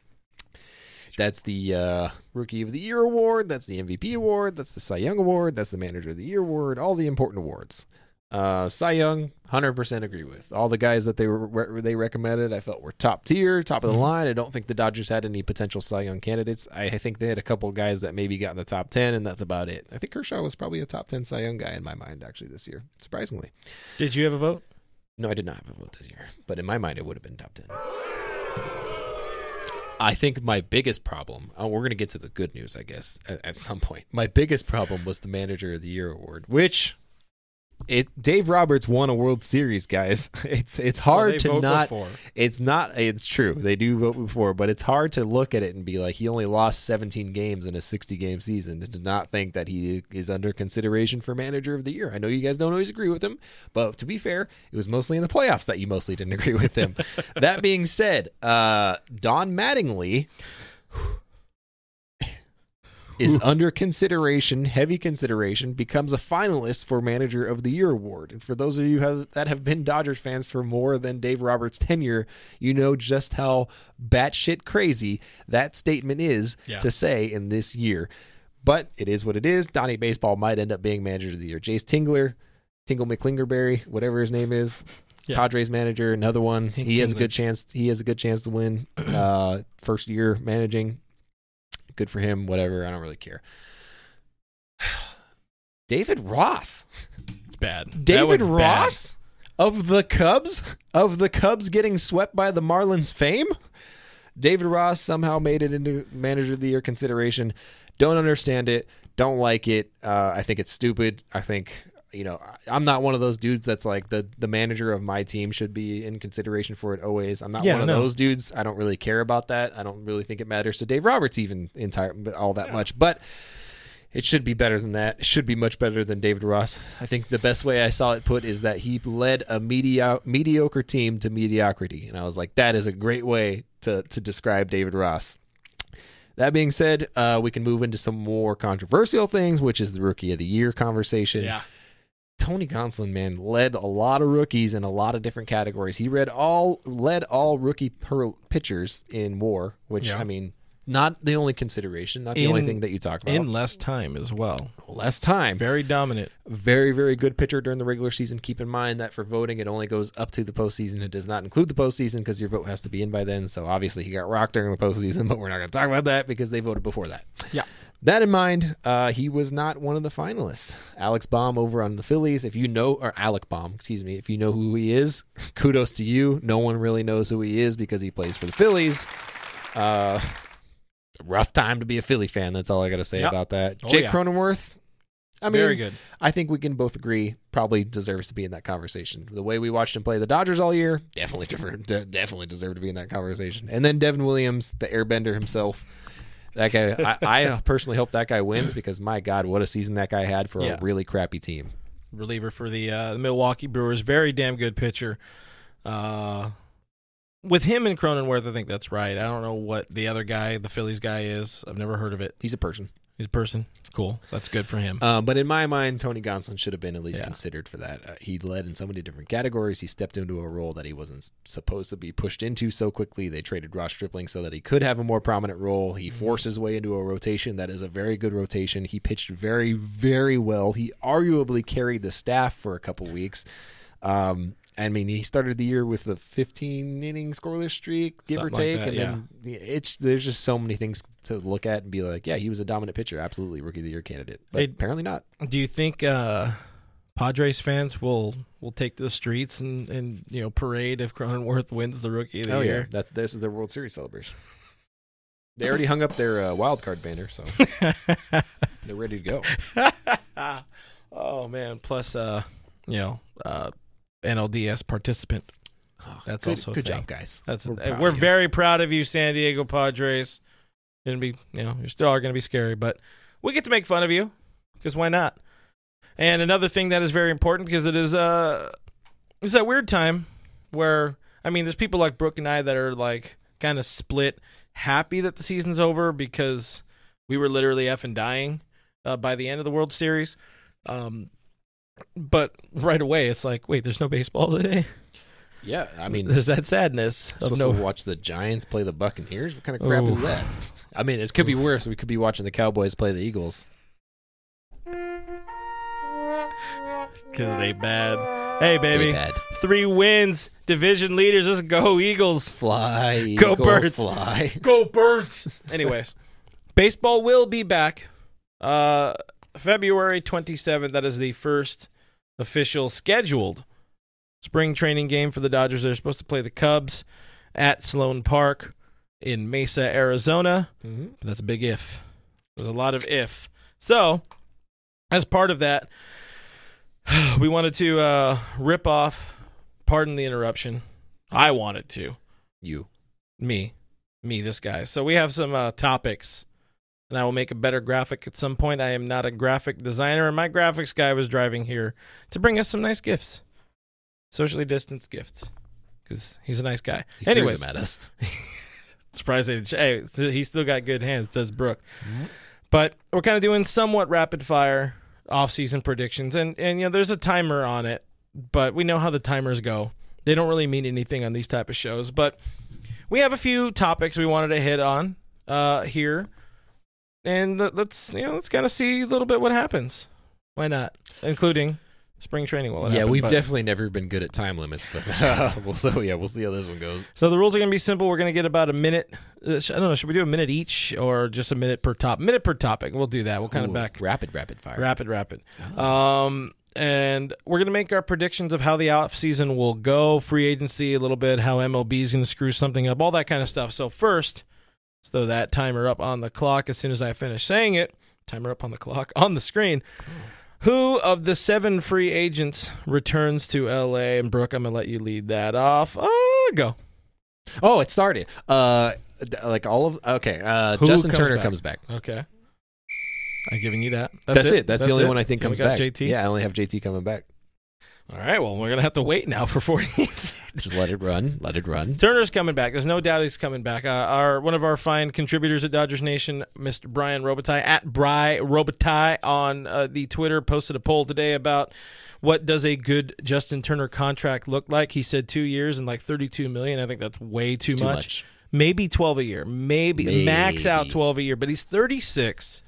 That's the uh, Rookie of the Year award. That's the MVP award. That's the Cy Young award. That's the Manager of the Year award. All the important awards. Uh, Cy Young, hundred percent agree with all the guys that they were they recommended. I felt were top tier, top of the line. I don't think the Dodgers had any potential Cy Young candidates. I, I think they had a couple of guys that maybe got in the top ten, and that's about it. I think Kershaw was probably a top ten Cy Young guy in my mind actually this year, surprisingly. Did you have a vote? No, I did not have a vote this year, but in my mind, it would have been top 10. I think my biggest problem, oh, we're going to get to the good news, I guess, at, at some point. My biggest problem was the Manager of the Year award, which it Dave Roberts won a World Series, guys. It's it's hard they to vote not before. it's not it's true. They do vote before, but it's hard to look at it and be like he only lost 17 games in a 60 game season to not think that he is under consideration for manager of the year. I know you guys don't always agree with him, but to be fair, it was mostly in the playoffs that you mostly didn't agree with him. that being said, uh Don Mattingly is under consideration, heavy consideration, becomes a finalist for Manager of the Year award. And for those of you have, that have been Dodgers fans for more than Dave Roberts' tenure, you know just how batshit crazy that statement is Yeah. to say in this year. But it is what it is. Donnie Baseball might end up being Manager of the Year. Jayce Tingler, Tingle McClingerberry, whatever his name is, Yeah. Padres manager, another one. He has a good chance. He has a good chance to win. Uh, first year managing, good for him. Whatever, I don't really care. David Ross, It's bad. David one's bad. Ross of the Cubs, of the Cubs getting swept by the Marlins fame. David Ross somehow made it into manager of the year consideration. Don't understand it. Don't like it. Uh, I think it's stupid. I think you know I'm not one of those dudes that's like the the manager of my team should be in consideration for it always. I'm not Yeah, one of no. those dudes. I don't really care about that. I don't really think it matters to Dave Roberts even entire all that much. But it should be better than that. It should be much better than David Ross. I think the best way I saw it put is that he led a medio- mediocre team to mediocrity. And I was like, that is a great way to, to describe David Ross. That being said, uh, we can move into some more controversial things, which is the Rookie of the Year conversation. Yeah. Tony Gonsolin, man, led a lot of rookies in a lot of different categories. He read all led all rookie per- pitchers in WAR, which Yeah. I mean, not the only consideration, not the In- only thing that you talk about. In less time as well. less time. Very dominant. Very, very good pitcher during the regular season. Keep in mind that for voting, it only goes up to the postseason. It does not include the postseason because your vote has to be in by then. So obviously, he got rocked during the postseason, but we're not going to talk about that because they voted before that. Yeah. That in mind, uh, he was not one of the finalists. Alex Bohm over on the Phillies. If you know, or Alec Bohm, excuse me, if you know who he is, kudos to you. No one really knows who he is because he plays for the Phillies. Uh, rough time to be a Philly fan. That's all I got to say Yep. about that. Oh, Jake yeah. Cronenworth. I mean, Very good. I think we can both agree probably deserves to be in that conversation. The way we watched him play the Dodgers all year, definitely de- definitely deserve to be in that conversation. And then Devin Williams, the Airbender himself. That guy, I, I personally hope that guy wins because my God, what a season that guy had for Yeah. a really crappy team. reliever for the, uh, the Milwaukee Brewers. Very damn good pitcher. Uh, with him and Cronenworth, I think that's right. I don't know what the other guy, the Phillies guy, is. I've never heard of it. He's a person. He's a person. Cool. That's good for him. Uh, but in my mind, Tony Gonsolin should have been at least Yeah. considered for that. Uh, he led in so many different categories. He stepped into a role that he wasn't supposed to be pushed into so quickly. They traded Ross Stripling so that he could have a more prominent role. He Mm-hmm. forced his way into a rotation that is a very good rotation. He pitched very, very well. He arguably carried the staff for a couple weeks. Um, I mean, he started the year with a 15 inning scoreless streak, give or Something like take, that, and then it's there's just so many things to look at and be like, yeah, he was a dominant pitcher, absolutely rookie of the year candidate, but Hey, apparently not. Do you think uh, Padres fans will will take to the streets and, and you know parade if Cronenworth wins the Rookie of the Oh yeah, that's this is their World Series celebration. They already hung up their uh, wild card banner, so they're ready to go. oh man! Plus, uh, you know, uh, NLDS participant. That's good, also a good thing. job, guys. That's We're we're, proud we're very proud of you, San Diego Padres. Gonna be, you know, you're still are gonna be scary, but we get to make fun of you because why not? And another thing that is very important because it is uh, it's that weird time where I mean, there's people like Brooke and I that are like kind of split, happy that the season's over because we were literally effing dying uh, by the end of the World Series. Um, but right away, it's like, wait, there's no baseball today. Yeah, I mean, There's that sadness of supposed no to watch the Giants play the Buccaneers. What kind of crap is that? I mean, it could be worse. We could be watching the Cowboys play the Eagles. because they bad. Hey, baby, bad. three wins, division leaders. Let's go Eagles. Fly, Go Eagles, Birds. Fly. Go birds. Anyways, baseball will be back. Uh, February 27th. That is the first official scheduled spring training game for the Dodgers. They're supposed to play the Cubs at Sloan Park in Mesa, Arizona. Mm-hmm. But that's a big if. There's a lot of if. So, as part of that, we wanted to uh, rip off. Pardon the interruption. I wanted to You. me, me, this guy. So we have some uh, topics, and I will make a better graphic at some point. I am not a graphic designer, and my graphics guy was driving here to bring us some nice gifts, socially distanced gifts, because he's a nice guy. He threw Anyways, them at us. surprised they didn't. Hey, he's still got good hands, says Brooke. But we're kind of doing somewhat rapid fire off-season predictions, and and you know there's a timer on it, but we know how the timers go. They don't really mean anything on these type of shows, but we have a few topics we wanted to hit on uh, here, and let- let's you know let's kind of see a little bit what happens. Why not, including spring training? Will yeah, happen, we've but- definitely never been good at time limits, but uh, we'll so yeah, we'll see how this one goes. So the rules are going to be simple. We're going to get about a minute. uh, I don't know. Should we do a minute each or just a minute per top? Minute per topic. We'll do that. We'll kind of back rapid, rapid fire. rapid, rapid. Um, and we're going to make our predictions of how the off season will go, free agency a little bit, how MLB is going to screw something up, all that kind of stuff. So first, throw that timer up on the clock as soon as I finish saying it. Timer up on the clock on the screen. Who of the seven free agents returns to LA? And Brooke, I'm going to let you lead that off. Oh, go. Oh, it started. Uh, like all of okay. Uh, Who Justin comes Turner back? comes back. Okay. I'm giving you that. That's, it. That's, the only it? one I think comes got back. JT. Yeah, I only have JT coming back. All right. Well, we're gonna have to wait now for 40 games. Just let it run. Let it run. Turner's coming back. There's no doubt he's coming back. Uh, our one of our fine contributors at Dodgers Nation, Mr. Brian Robitaille at Bry Robitaille on uh, the Twitter posted a poll today about what does a good Justin Turner contract look like. He said two years and like 32 million. I think that's way too, Too much. much. Maybe 12 a year. Maybe, max out 12 a year. But he's 36.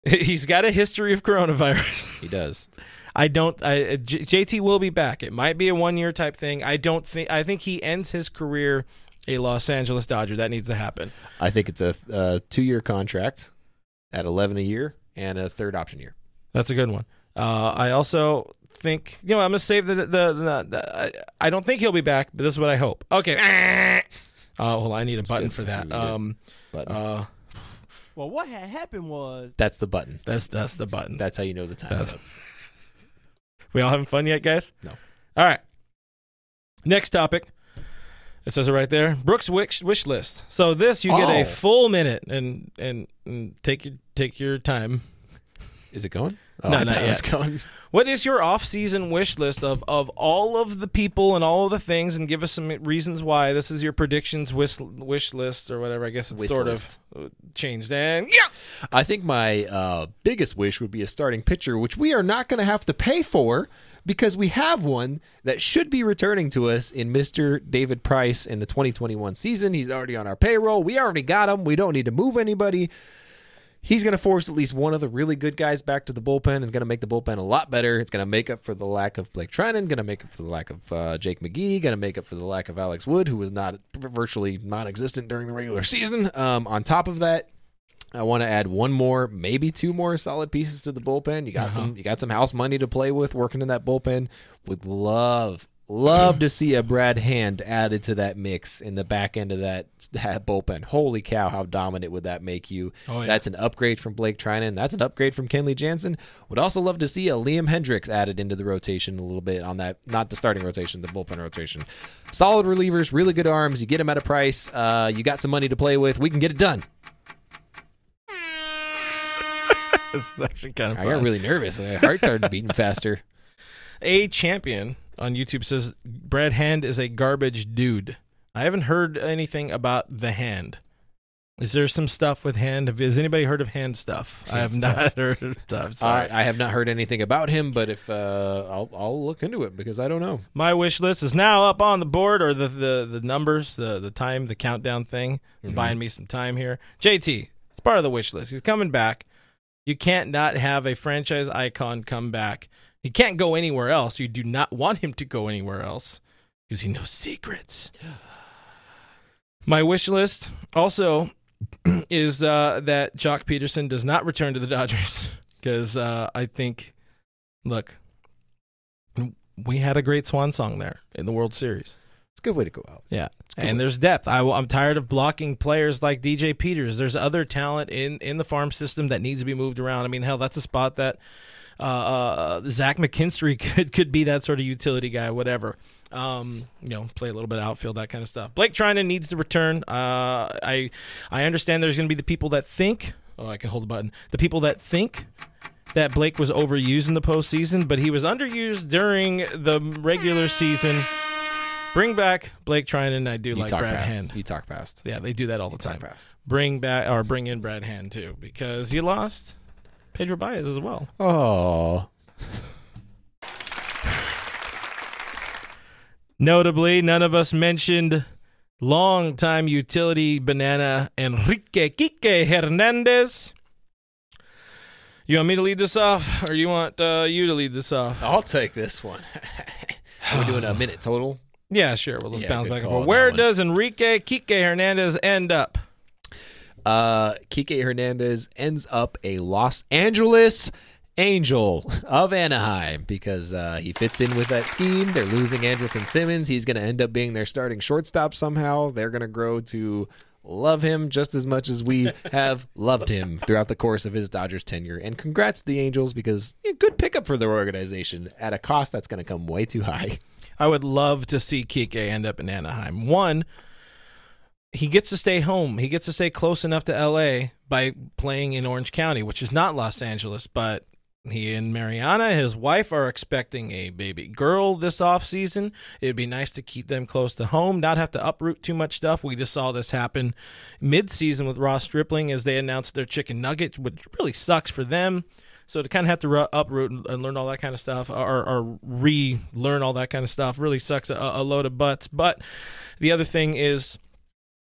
He's got a history of coronavirus. He does. I don't. I, J- JT will be back. It might be a one year type thing. I don't think. I think he ends his career a Los Angeles Dodger. That needs to happen. I think it's a, uh two-year contract at eleven a year and a third option year. That's a good one. Uh, I also think you know I'm gonna save the the. the, the I, I don't think he'll be back, but this is what I hope. Okay. Oh, well, I need a button good. for that. what. Um. Button. Uh. Well, what had happened was That's the button. That's that's the button. That's how you know the time's up. We all having fun yet, guys? No. All right. Next topic. It says it right there. Brooks wish, wish list. So this you get a Oh. full minute and, and and take your take your time. Is it going? Oh, No, not yet. What is your off-season wish list of of all of the people and all of the things, and give us some reasons why this is your predictions wish wish list or whatever. I guess it's Wish sort list. of changed. And yeah, I think my uh, biggest wish would be a starting pitcher, which we are not going to have to pay for because we have one that should be returning to us in Mr. David Price in the 2021 season. He's already on our payroll. We already got him. We don't need to move anybody. He's going to force at least one of the really good guys back to the bullpen. It's going to make the bullpen a lot better. It's going to make up for the lack of Blake Treinen, going to make up for the lack of uh, Jake McGee, going to make up for the lack of Alex Wood, who was not virtually non-existent during the regular season. Um, on top of that, I want to add one more, maybe two more solid pieces to the bullpen. You got Uh-huh. some, you got some house money to play with working in that bullpen. Would love, love to see a Brad Hand added to that mix in the back end of that that bullpen. Holy cow, how dominant would that make you? Oh, yeah. That's an upgrade from Blake Treinen. That's an upgrade from Kenley Jansen. Would also love to see a Liam Hendriks added into the rotation a little bit on that, not the starting rotation, the bullpen rotation. Solid relievers, really good arms. You get them at a price. Uh, you got some money to play with. We can get it done. This is actually kind of I fun. got really nervous. My heart started beating faster. A champion on YouTube says Brad Hand is a garbage dude. I haven't heard anything about the hand. Is there some stuff with hand? Has anybody heard of hand stuff? I have Hand not heard of stuff. I, I have not heard anything about him, but if uh, I'll, I'll look into it because I don't know. My wish list is now up on the board, or the the, the numbers, the the time, the countdown thing. Buying me some time here. JT, it's part of the wish list. He's coming back. You can't not have a franchise icon come back. He can't go anywhere else. You do not want him to go anywhere else because he knows secrets. My wish list also is uh, that Joc Pederson does not return to the Dodgers because uh, I think, look, we had a great swan song there in the World Series. It's a good way to go out. Yeah, and there's depth. I, am tired of blocking players like DJ Peters. There's other talent in in the farm system that needs to be moved around. I mean, hell, that's a spot that uh, uh, Zach McKinstry could could be that sort of utility guy, whatever. Um, you know, play a little bit of outfield, that kind of stuff. Blake Treinen needs to return. Uh, I I understand there's going to be the people that think. Oh, I can hold the button. The people that think that Blake was overused in the postseason, but he was underused during the regular season. Bring back Blake Treinen. I do You like Brad past. Hand. You talk past. Yeah, they do that all the time. Bring back or bring in Brad Hand too, because you lost Pedro Baez as well. Oh, Notably, none of us mentioned longtime utility banana Enrique Kike Hernandez. You want me to lead this off, or you want uh, you to lead this off? I'll take this one. We're doing a minute total. Yeah, sure. Well, let's Yeah, bounce back and forth. Where does Enrique Kike Hernandez end up? Uh, Kike Hernandez ends up a Los Angeles Angel of Anaheim because uh, he fits in with that scheme. They're losing Andrelton Simmons. He's going to end up being their starting shortstop somehow. They're going to grow to love him just as much as we have loved him throughout the course of his Dodgers tenure. And congrats to the Angels because yeah, good pickup for their organization at a cost that's going to come way too high. I would love to see Kike end up in Anaheim. One, he gets to stay home. He gets to stay close enough to LA by playing in Orange County, which is not Los Angeles, but he and Mariana, his wife, are expecting a baby girl this off season. It'd be nice to keep them close to home, not have to uproot too much stuff. We just saw this happen mid season with Ross Stripling as they announced their chicken nugget, which really sucks for them. So to kind of have to uproot and, and learn all that kind of stuff, or, or relearn all that kind of stuff, really sucks a, a load of butts. But the other thing is,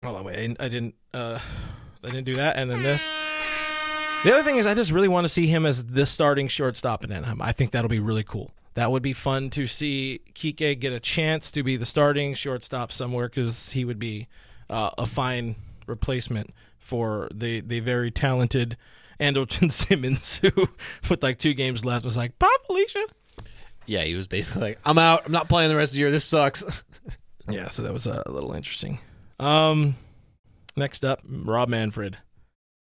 hold on, wait, I didn't, I didn't, uh, I didn't do that, and then this. The other thing is, I just really want to see him as the starting shortstop in Anaheim. I think that'll be really cool. That would be fun to see Kike get a chance to be the starting shortstop somewhere because he would be uh, a fine replacement for the the very talented Andrelton Simmons, who with like two games left was like, "Bye, Felicia." Yeah, he was basically like, I'm out. I'm not playing the rest of the year. This sucks. Yeah, so that was uh, a little interesting. Um, next up, Rob Manfred.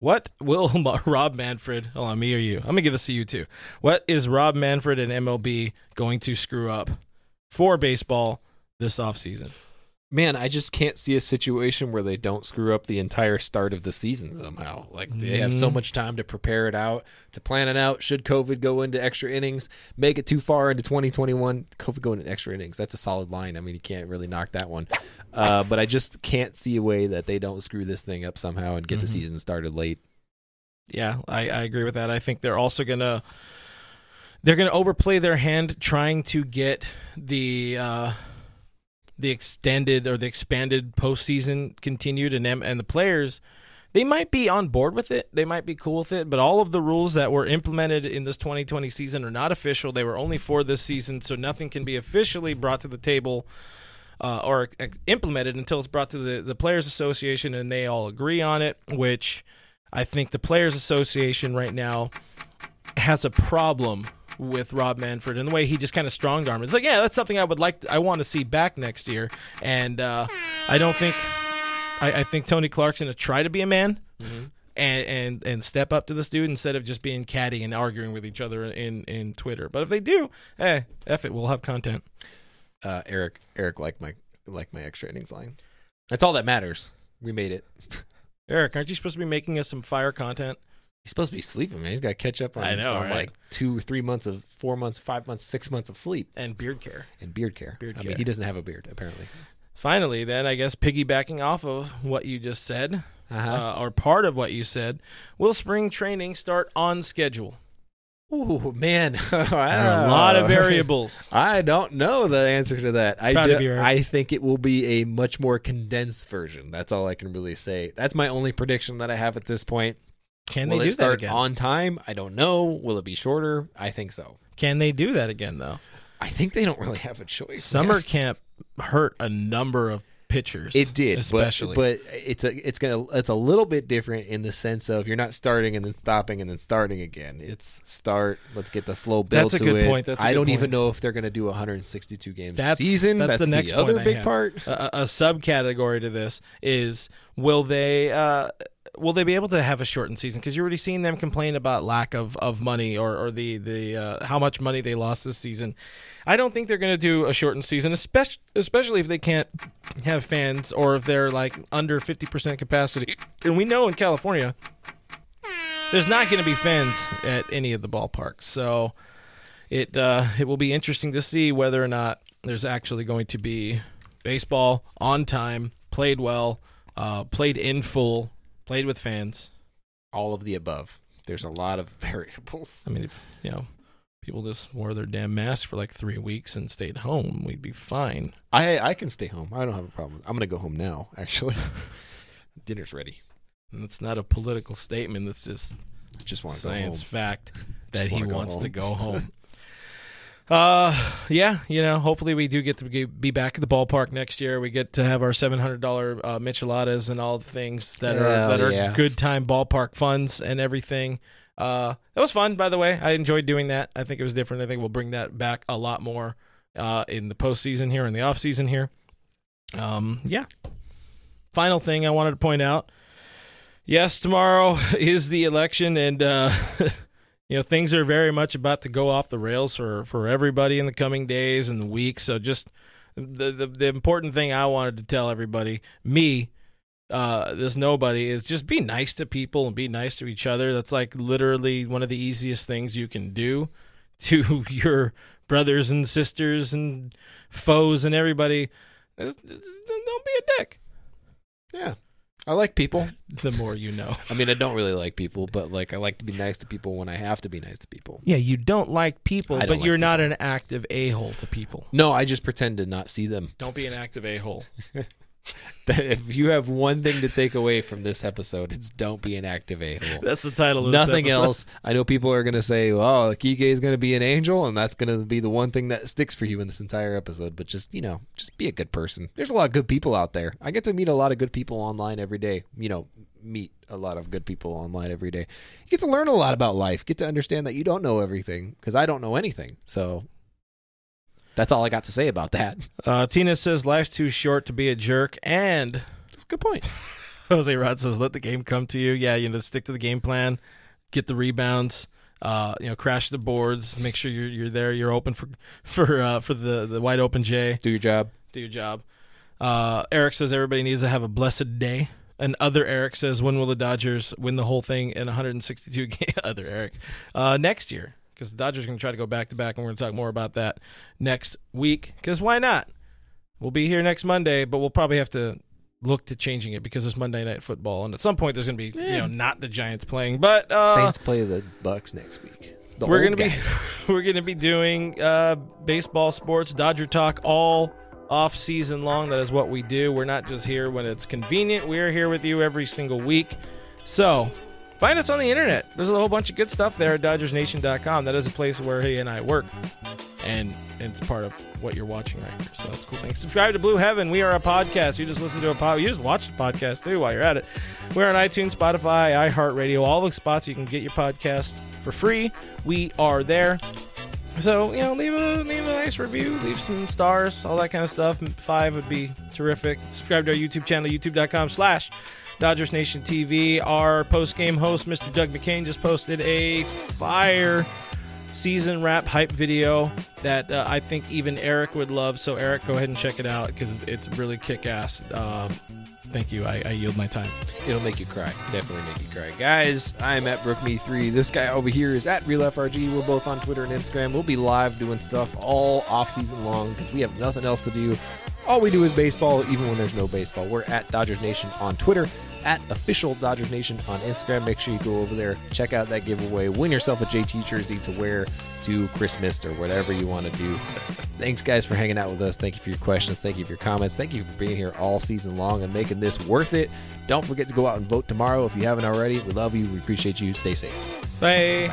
What will Rob Manfred? Hold on, me or you? I'm gonna give this to you too. What is Rob Manfred and MLB going to screw up for baseball this offseason? Man, I just can't see a situation where they don't screw up the entire start of the season somehow. Like they have so Mhm. much time to prepare it out, to plan it out. Should COVID go into extra innings, make it too far into 2021, COVID go into extra innings. That's a solid line. I mean, you can't really knock that one. Uh, but I just can't see a way that they don't screw this thing up somehow and get the Mhm. season started late. Yeah, I, I agree with that. I think they're also gonna they're gonna overplay their hand trying to get the uh, the extended or the expanded postseason continued, and and the players they might be on board with it. They might be cool with it, but all of the rules that were implemented in this 2020 season are not official. They were only for this season, so nothing can be officially brought to the table uh, or uh, implemented until it's brought to the, the Players Association and they all agree on it, which I think the Players Association right now has a problem with Rob Manfred and the way he just kind of strong armed. It's like, yeah, that's something I would like. I want to see back next year, and uh, I don't think. I, I think Tony Clark's going to try to be a man. And, and and step up to this dude instead of just being catty and arguing with each other in, in Twitter. But if they do, hey, F it, we'll have content. Uh, Eric, Eric, like my like my extra innings line. That's all that matters. We made it. Eric, aren't you supposed to be making us some fire content? He's supposed to be sleeping, man. He's got to catch up on, I know, on right? like two three months of four months, five months, six months of sleep And beard care. and beard care. Beard I care. mean, he doesn't have a beard apparently. Finally, then, I guess piggybacking off of what you just said, Uh-huh. uh, or part of what you said, will spring training start on schedule? Oh man, there There are a lot of variables. I don't know the answer to that. I Proud do- I think it will be a much more condensed version. That's all I can really say. That's my only prediction that I have at this point. Can will they do that start again? on time? I don't know. Will it be shorter? I think so. Can they do that again, though? I think they don't really have a choice. Summer man. camp hurt a number of pitchers. It did, especially. but, but it's a it's gonna it's a little bit different in the sense of you're not starting and then stopping and then starting again. It's start. Let's get the slow build That's a to good it. point. That's I don't point. even know if they're gonna do a 162 game That's- season. that's That's, the next other big part. a, a subcategory to this is will they uh, will they be able to have a shortened season? Because you're already seeing them complain about lack of, of money or, or the the uh, how much money they lost this season. I don't think they're going to do a shortened season, especially especially if they can't have fans or if they're like under fifty percent capacity. And we know in California, there's not going to be fans at any of the ballparks. So it uh, it will be interesting to see whether or not there's actually going to be baseball on time, played well, uh, played in full, played with fans. All of the above. There's a lot of variables. I mean, if you know people just wore their damn masks for like three weeks and stayed home, we'd be fine. I I can stay home. I don't have a problem. I'm gonna go home now. Actually, dinner's ready. And it's not a political statement. That's just I just want science home. fact that he wants to go home. uh, yeah, you know, hopefully we do get to be- back at the ballpark next year. We get to have our seven hundred dollar uh, micheladas and all the things that are Hell that are yeah. good time ballpark funds and everything. Uh, that was fun, by the way. I enjoyed doing that. I think it was different. I think we'll bring that back a lot more uh, in the postseason here, in the off season here. Um, yeah. Final thing I wanted to point out. Yes, tomorrow is the election, and uh, you know things are very much about to go off the rails for for everybody in the coming days and the weeks. So just the the, the important thing I wanted to tell everybody, me, uh, this nobody, is just be nice to people and be nice to each other. That's like literally one of the easiest things you can do to your brothers and sisters and foes and everybody. Don't be a dick. Yeah, I like people. The more you know. I mean, I don't really like people, but like I like to be nice to people when I have to be nice to people. Yeah, you don't like people, I but don't like you're not an active a hole to people. No, I just pretend to not see them. Don't be an active a hole. if you have one thing to take away from this episode, it's don't be an active a hole. That's the title of Nothing episode. else. I know people are going to say, "Oh, Kike is going to be an angel," and that's going to be the one thing that sticks for you in this entire episode. But just you know, just be a good person. There's a lot of good people out there. I get to meet a lot of good people online every day. You know, meet a lot of good people online every day. You get to learn a lot about life. Get to understand that you don't know everything because I don't know anything. So that's all I got to say about that. Uh, Tina says life's too short to be a jerk, and That's a good point. Jose Rod says let the game come to you. Yeah, you know, stick to the game plan, get the rebounds. Uh, you know, crash the boards. Make sure you're you're there. You're open for for uh, for the the wide open J. Do your job. do your job. Uh, Eric says everybody needs to have a blessed day. And other Eric says, when will the Dodgers win the whole thing in 162 game? other Eric, uh, next year, because the Dodgers are going to try to go back to back, and we're going to talk more about that next week. Because why not? We'll be here next Monday, but we'll probably have to look to changing it because it's Monday Night Football, and at some point there's going to be you know not the Giants playing, but uh, Saints play the Bucks next week. The we're gonna be we're gonna be doing uh, baseball, sports, Dodger talk all off season long. That is what we do. We're not just here when it's convenient. We are here with you every single week. So find us on the internet. There's a whole bunch of good stuff there at DodgersNation.com. That is a place where he and I work, and it's part of what you're watching right here. So it's cool. Subscribe to Blue Heaven. We are a podcast. You just listen to a pod. You just watch the podcast too while you're at it. We're on iTunes, Spotify, iHeartRadio, all the spots you can get your podcast for free. We are there. So you know, leave a leave a nice review, leave some stars, all that kind of stuff. Five would be terrific. Subscribe to our YouTube channel, youtube.com/slash Dodgers Nation TV. Our post game host, Mr. Doug McKain, just posted a fire season wrap hype video that uh, I think even Eric would love. So Eric, go ahead and check it out because it's really kick ass. Um, thank you. I, I yield my time. It'll make you cry. Definitely make you cry. Guys, I'm at BrookMe3. This guy over here is at RealFRG. We're both on Twitter and Instagram. We'll be live doing stuff all off season long because we have nothing else to do. All we do is baseball, even when there's no baseball. We're at Dodgers Nation on Twitter, at official Dodgers Nation on Instagram. Make sure you go over there, check out that giveaway, win yourself a JT jersey to wear to Christmas or whatever you want to do. Thanks, guys, for hanging out with us. Thank you for your questions. Thank you for your comments. Thank you for being here all season long and making this worth it. Don't forget to go out and vote tomorrow if you haven't already. We love you. We appreciate you. Stay safe. Bye.